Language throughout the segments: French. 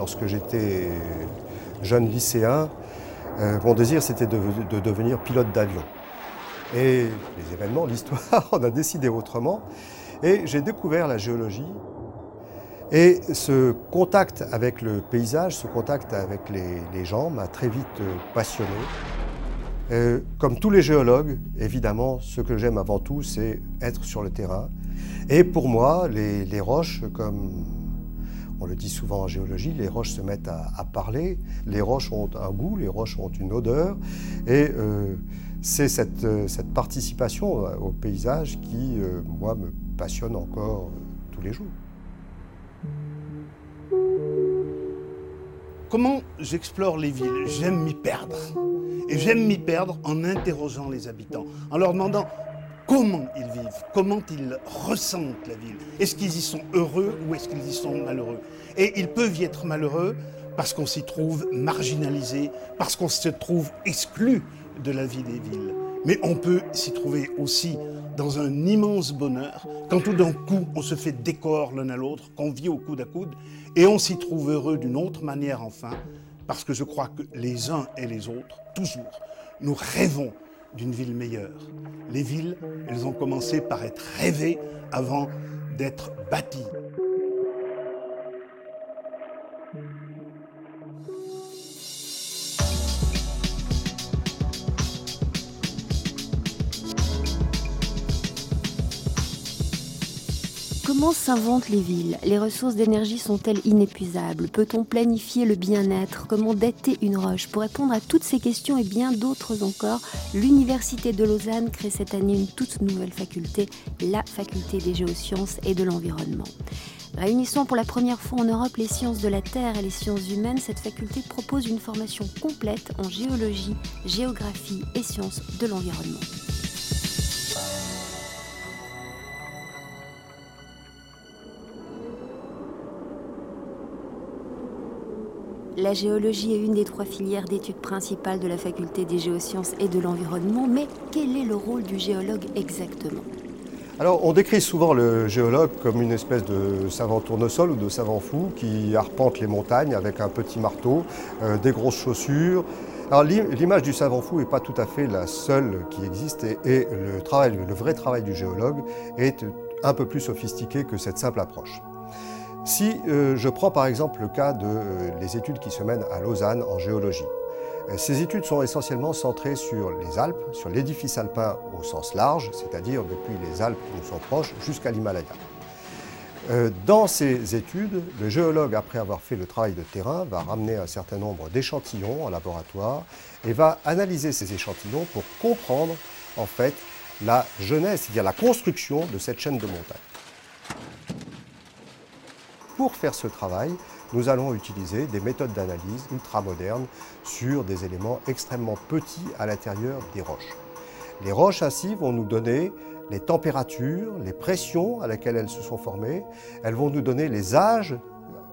lorsque j'étais jeune lycéen, euh, mon désir c'était de, devenir pilote d'avion. Et les événements, l'histoire, on a décidé autrement. Et j'ai découvert la géologie. Et ce contact avec le paysage, ce contact avec les, gens m'a très vite euh, passionné. Euh, comme tous les géologues, évidemment, ce que j'aime avant tout, c'est être sur le terrain. Et pour moi, les roches, comme on le dit souvent en géologie, les roches se mettent à, parler, les roches ont un goût, les roches ont une odeur, et euh, c'est euh, cette, participation au paysage qui, euh, moi, me passionne encore tous les jours. Comment j'explore les villes? J'aime m'y perdre. Et j'aime m'y perdre en interrogeant les habitants, en leur demandant comment ils vivent, comment ils ressentent la ville? Est-ce qu'ils y sont heureux ou est-ce qu'ils y sont malheureux? Et ils peuvent y être malheureux parce qu'on s'y trouve marginalisé, parce qu'on se trouve exclu de la vie des villes. Mais on peut s'y trouver aussi dans un immense bonheur, quand tout d'un coup on se fait décor l'un à l'autre, qu'on vit au coude à coude, et on s'y trouve heureux d'une autre manière enfin, parce que je crois que les uns et les autres, toujours, nous rêvons d'une ville meilleure. Les villes, elles ont commencé par être rêvées avant d'être bâties. Comment s'inventent les villes? Les ressources d'énergie sont-elles inépuisables? Peut-on planifier le bien-être? Comment dater une roche? Pour répondre à toutes ces questions et bien d'autres encore, l'Université de Lausanne crée cette année une toute nouvelle faculté, la faculté des géosciences et de l'environnement. Réunissant pour la première fois en Europe les sciences de la Terre et les sciences humaines, cette faculté propose une formation complète en géologie, géographie et sciences de l'environnement. La géologie est une des trois filières d'études principales de la faculté des géosciences et de l'environnement, mais quel est le rôle du géologue exactement? Alors, on décrit souvent le géologue comme une espèce de savant tournesol ou de savant fou qui arpente les montagnes avec un petit marteau, euh, des grosses chaussures. Alors, l'image du savant fou n'est pas tout à fait la seule qui existe et, et le, travail, le vrai travail du géologue est un peu plus sophistiqué que cette simple approche. Si euh, je prends par exemple le cas des euh, études qui se mènent à Lausanne en géologie, euh, ces études sont essentiellement centrées sur les Alpes, sur l'édifice alpin au sens large, c'est-à-dire depuis les Alpes qui nous sont proches jusqu'à l'Himalaya. Dans ces études, le géologue, après avoir fait le travail de terrain, va ramener un certain nombre d'échantillons en laboratoire et va analyser ces échantillons pour comprendre en fait la genèse, c'est-à-dire la construction de cette chaîne de montagnes. Pour faire ce travail, nous allons utiliser des méthodes d'analyse ultramodernes sur des éléments extrêmement petits à l'intérieur des roches. Les roches ainsi vont nous donner les températures, les pressions à laquelle elles se sont formées, elles vont nous donner les âges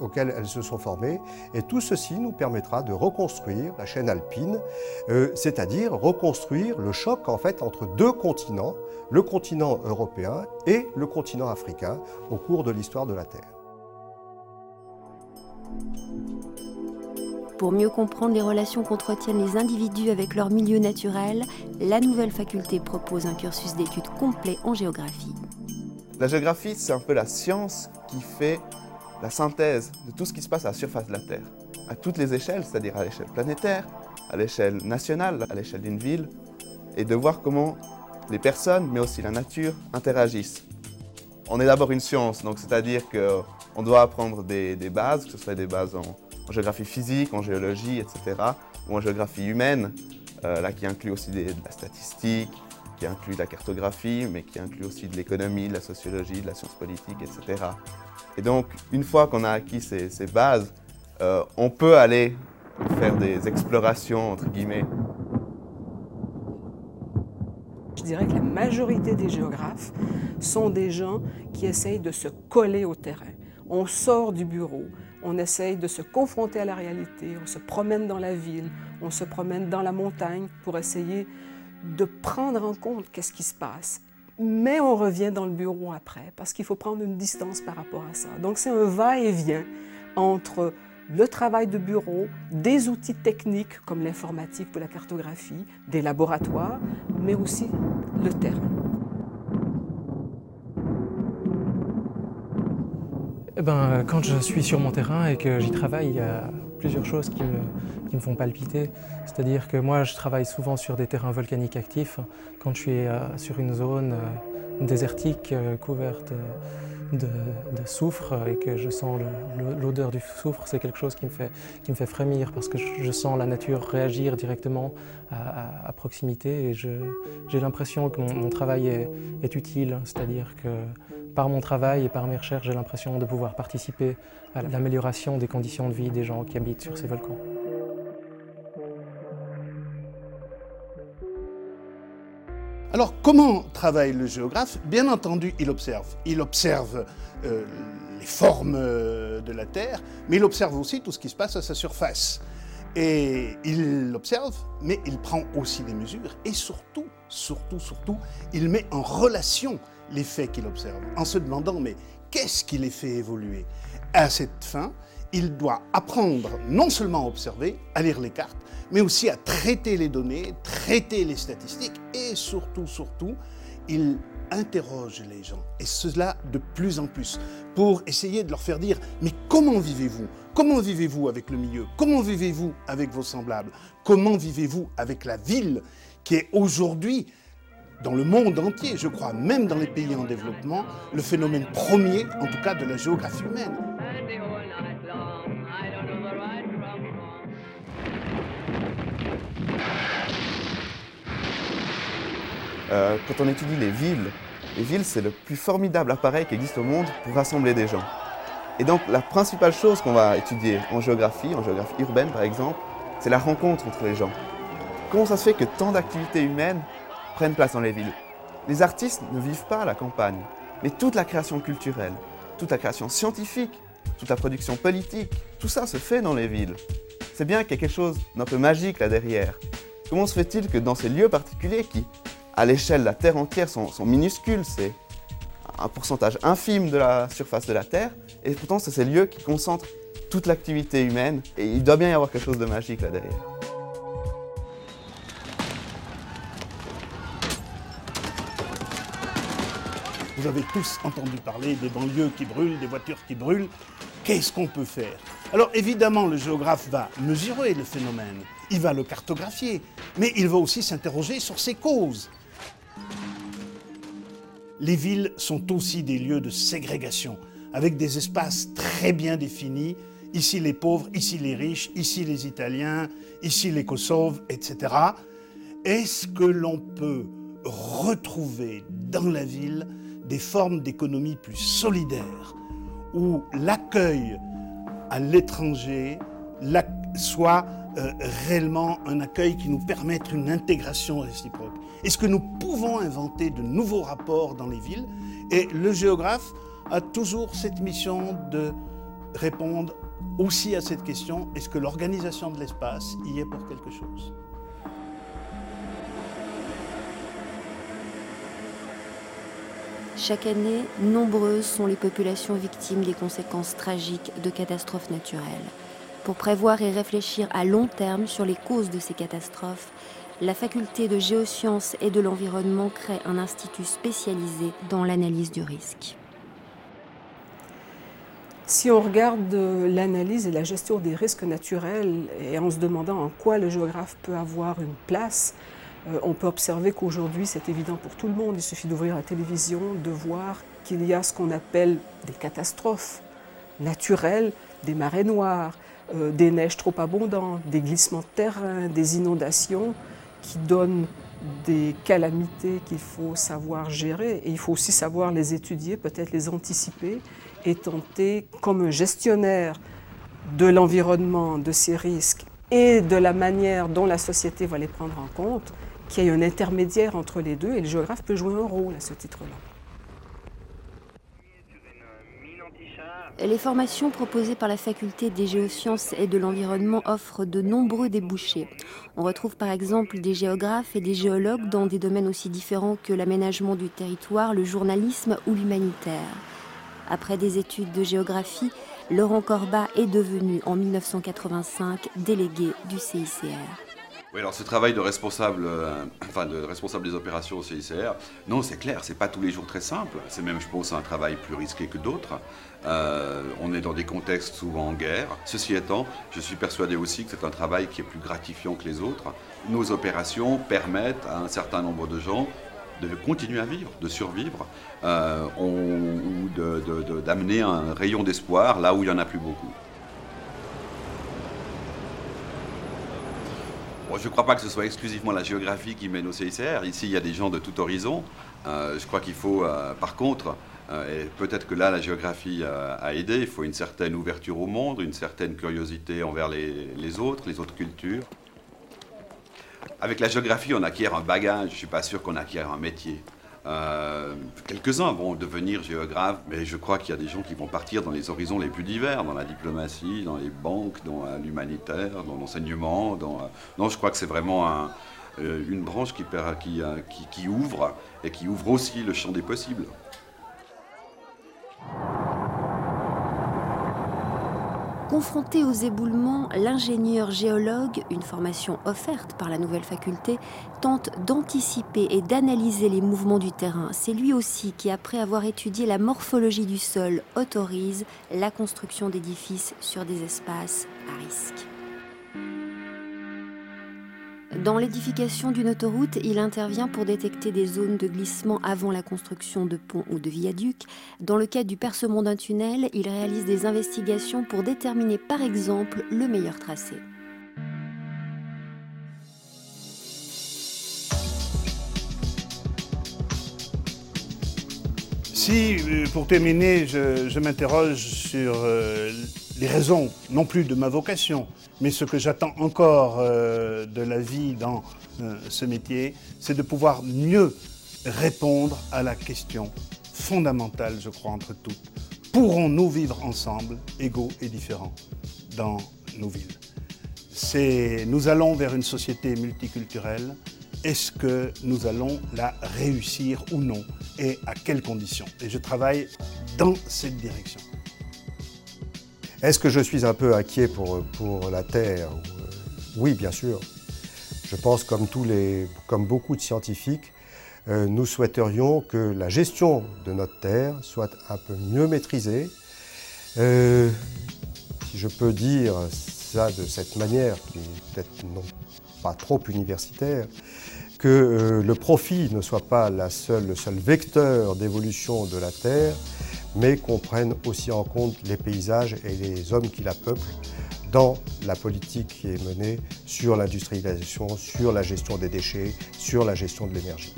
auxquels elles se sont formées, et tout ceci nous permettra de reconstruire la chaîne alpine, euh, c'est-à-dire reconstruire le choc en fait entre deux continents, le continent européen et le continent africain, au cours de l'histoire de la Terre. Pour mieux comprendre les relations qu'entretiennent les individus avec leur milieu naturel, la nouvelle faculté propose un cursus d'études complet en géographie. La géographie, c'est un peu la science qui fait la synthèse de tout ce qui se passe à la surface de la Terre, à toutes les échelles, c'est-à-dire à, l'échelle planétaire, à l'échelle nationale, à l'échelle d'une ville, et de voir comment les personnes, mais aussi la nature, interagissent. On est d'abord une science, donc c'est-à-dire que on doit apprendre des, bases, que ce soit des bases en, géographie physique, en géologie, etc., ou en géographie humaine, euh, là qui inclut aussi de la statistique, qui inclut de la cartographie, mais qui inclut aussi de l'économie, de la sociologie, de la science politique, etc. Et donc, une fois qu'on a acquis ces, bases, euh, on peut aller faire des explorations, entre guillemets, je dirais que la majorité des géographes sont des gens qui essayent de se coller au terrain on sort du bureau, on essaye de se confronter à la réalité, on se promène dans la ville, on se promène dans la montagne pour essayer de prendre en compte qu'est-ce qui se passe. Mais on revient dans le bureau après parce qu'il faut prendre une distance par rapport à ça. Donc c'est un va-et-vient entre le travail de bureau, des outils techniques comme l'informatique pour la cartographie, des laboratoires, mais aussi le terrain. Eh ben, quand je suis sur mon terrain et que j'y travaille, il y a plusieurs choses qui me, qui me font palpiter. C'est-à-dire que moi, je travaille souvent sur des terrains volcaniques actifs. Quand je suis euh, sur une zone euh, désertique euh, couverte de, soufre et que je sens l'odeur du soufre, c'est quelque chose qui me, fait, qui me fait frémir parce que je, sens la nature réagir directement à, proximité et j'ai l'impression que mon, travail est, est utile. C'est-à-dire que par mon travail et par mes recherches, j'ai l'impression de pouvoir participer à l'amélioration des conditions de vie des gens qui habitent sur ces volcans. Alors, comment travaille le géographe? Bien entendu, il observe. Il observe euh, les formes euh, de la Terre, mais il observe aussi tout ce qui se passe à sa surface. Et il observe, mais il prend aussi des mesures, et surtout, surtout, surtout, il met en relation les faits qu'il observe, en se demandant, mais qu'est-ce qui les fait évoluer? À cette fin, il doit apprendre non seulement à observer, à lire les cartes, mais aussi à traiter les données, traiter les statistiques et surtout, surtout, il interroge les gens, et cela de plus en plus, pour essayer de leur faire dire, mais comment vivez-vous? Comment vivez-vous avec le milieu? Comment vivez-vous avec vos semblables? Comment vivez-vous avec la ville qui est aujourd'hui dans le monde entier, je crois, même dans les pays en développement, le phénomène premier, en tout cas, de la géographie humaine. Euh, quand on étudie les villes, les villes, c'est le plus formidable appareil qui existe au monde pour rassembler des gens. Et donc, la principale chose qu'on va étudier en géographie, en géographie urbaine par exemple, c'est la rencontre entre les gens. Comment ça se fait que tant d'activités humaines prennent place dans les villes Les artistes ne vivent pas à la campagne, mais toute la création culturelle, toute la création scientifique, toute la production politique, tout ça se fait dans les villes. C'est bien qu'il y a quelque chose d'un peu magique là derrière. Comment se fait-il que dans ces lieux particuliers qui à l'échelle de la Terre entière sont, minuscules, c'est un pourcentage infime de la surface de la Terre, et pourtant c'est ces lieux qui concentrent toute l'activité humaine, et il doit bien y avoir quelque chose de magique là derrière. Vous avez tous entendu parler des banlieues qui brûlent, des voitures qui brûlent. Qu'est-ce qu'on peut faire? Alors évidemment, le géographe va mesurer le phénomène, il va le cartographier, mais il va aussi s'interroger sur ses causes. Les villes sont aussi des lieux de ségrégation, avec des espaces très bien définis. Ici les pauvres, ici les riches, ici les Italiens, ici les Kosoves, etc. Est-ce que l'on peut retrouver dans la ville des formes d'économie plus solidaires, où l'accueil à l'étranger soit euh, réellement un accueil qui nous permette une intégration réciproque. Est-ce que nous pouvons inventer de nouveaux rapports dans les villes? Et le géographe a toujours cette mission de répondre aussi à cette question, est-ce que l'organisation de l'espace y est pour quelque chose? Chaque année, nombreuses sont les populations victimes des conséquences tragiques de catastrophes naturelles. Pour prévoir et réfléchir à long terme sur les causes de ces catastrophes, la faculté de géosciences et de l'environnement crée un institut spécialisé dans l'analyse du risque. Si on regarde l'analyse et la gestion des risques naturels et en se demandant en quoi le géographe peut avoir une place, euh, on peut observer qu'aujourd'hui, c'est évident pour tout le monde. Il suffit d'ouvrir la télévision, de voir qu'il y a ce qu'on appelle des catastrophes naturelles, des marées noires, euh, des neiges trop abondantes, des glissements de terrain, des inondations qui donnent des calamités qu'il faut savoir gérer et il faut aussi savoir les étudier, peut-être les anticiper et tenter, comme un gestionnaire de l'environnement, de ces risques et de la manière dont la société va les prendre en compte, qu'il y ait un intermédiaire entre les deux et le géographe peut jouer un rôle à ce titre-là. Les formations proposées par la faculté des géosciences et de l'environnement offrent de nombreux débouchés. On retrouve par exemple des géographes et des géologues dans des domaines aussi différents que l'aménagement du territoire, le journalisme ou l'humanitaire. Après des études de géographie, Laurent Corbat est devenu en 1985 délégué du CICR. Oui, alors ce travail de responsable, euh, enfin de responsable des opérations au CICR, non, c'est clair, c'est pas tous les jours très simple. C'est même, je pense, un travail plus risqué que d'autres. Euh, on est dans des contextes souvent en guerre. Ceci étant, je suis persuadé aussi que c'est un travail qui est plus gratifiant que les autres. Nos opérations permettent à un certain nombre de gens de continuer à vivre, de survivre, euh, ou d'amener un rayon d'espoir là où il n'y en a plus beaucoup. Je ne crois pas que ce soit exclusivement la géographie qui mène au CICR. Ici, il y a des gens de tout horizon. Euh, je crois qu'il faut, euh, par contre, euh, et peut-être que là, la géographie a aidé, il faut une certaine ouverture au monde, une certaine curiosité envers les autres, les autres cultures. Avec la géographie, on acquiert un bagage. Je ne suis pas sûr qu'on acquiert un métier. Euh, quelques-uns vont devenir géographes, mais je crois qu'il y a des gens qui vont partir dans les horizons les plus divers, dans la diplomatie, dans les banques, dans l'humanitaire, dans l'enseignement. Euh, non, je crois que c'est vraiment euh, une branche qui ouvre et qui ouvre aussi le champ des possibles. Confronté aux éboulements, l'ingénieur géologue, une formation offerte par la nouvelle faculté, tente d'anticiper et d'analyser les mouvements du terrain. C'est lui aussi qui, après avoir étudié la morphologie du sol, autorise la construction d'édifices sur des espaces à risque. Dans l'édification d'une autoroute, il intervient pour détecter des zones de glissement avant la construction de ponts ou de viaducs. Dans le cas du percement d'un tunnel, il réalise des investigations pour déterminer par exemple le meilleur tracé. Si, euh, pour terminer, je, m'interroge sur euh, les raisons, non plus de ma vocation, mais ce que j'attends encore euh, de la vie dans ce métier, c'est de pouvoir mieux répondre à la question fondamentale, je crois, entre toutes. Pourrons-nous vivre ensemble, égaux et différents, dans nos villes? Nous allons vers une société multiculturelle. Est-ce que nous allons la réussir ou non Et à quelles conditions Et je travaille dans cette direction. Est-ce que je suis un peu inquiet pour, la Terre Oui, bien sûr. Je pense, comme, tous les, comme beaucoup de scientifiques, euh, nous souhaiterions que la gestion de notre Terre soit un peu mieux maîtrisée. Euh, si je peux dire ça de cette manière, qui peut-être non pas trop universitaire, que euh, le profit ne soit pas le seul vecteur d'évolution de la Terre, mais qu'on prenne aussi en compte les paysages et les hommes qui la peuplent dans la politique qui est menée sur l'industrialisation, sur la gestion des déchets, sur la gestion de l'énergie.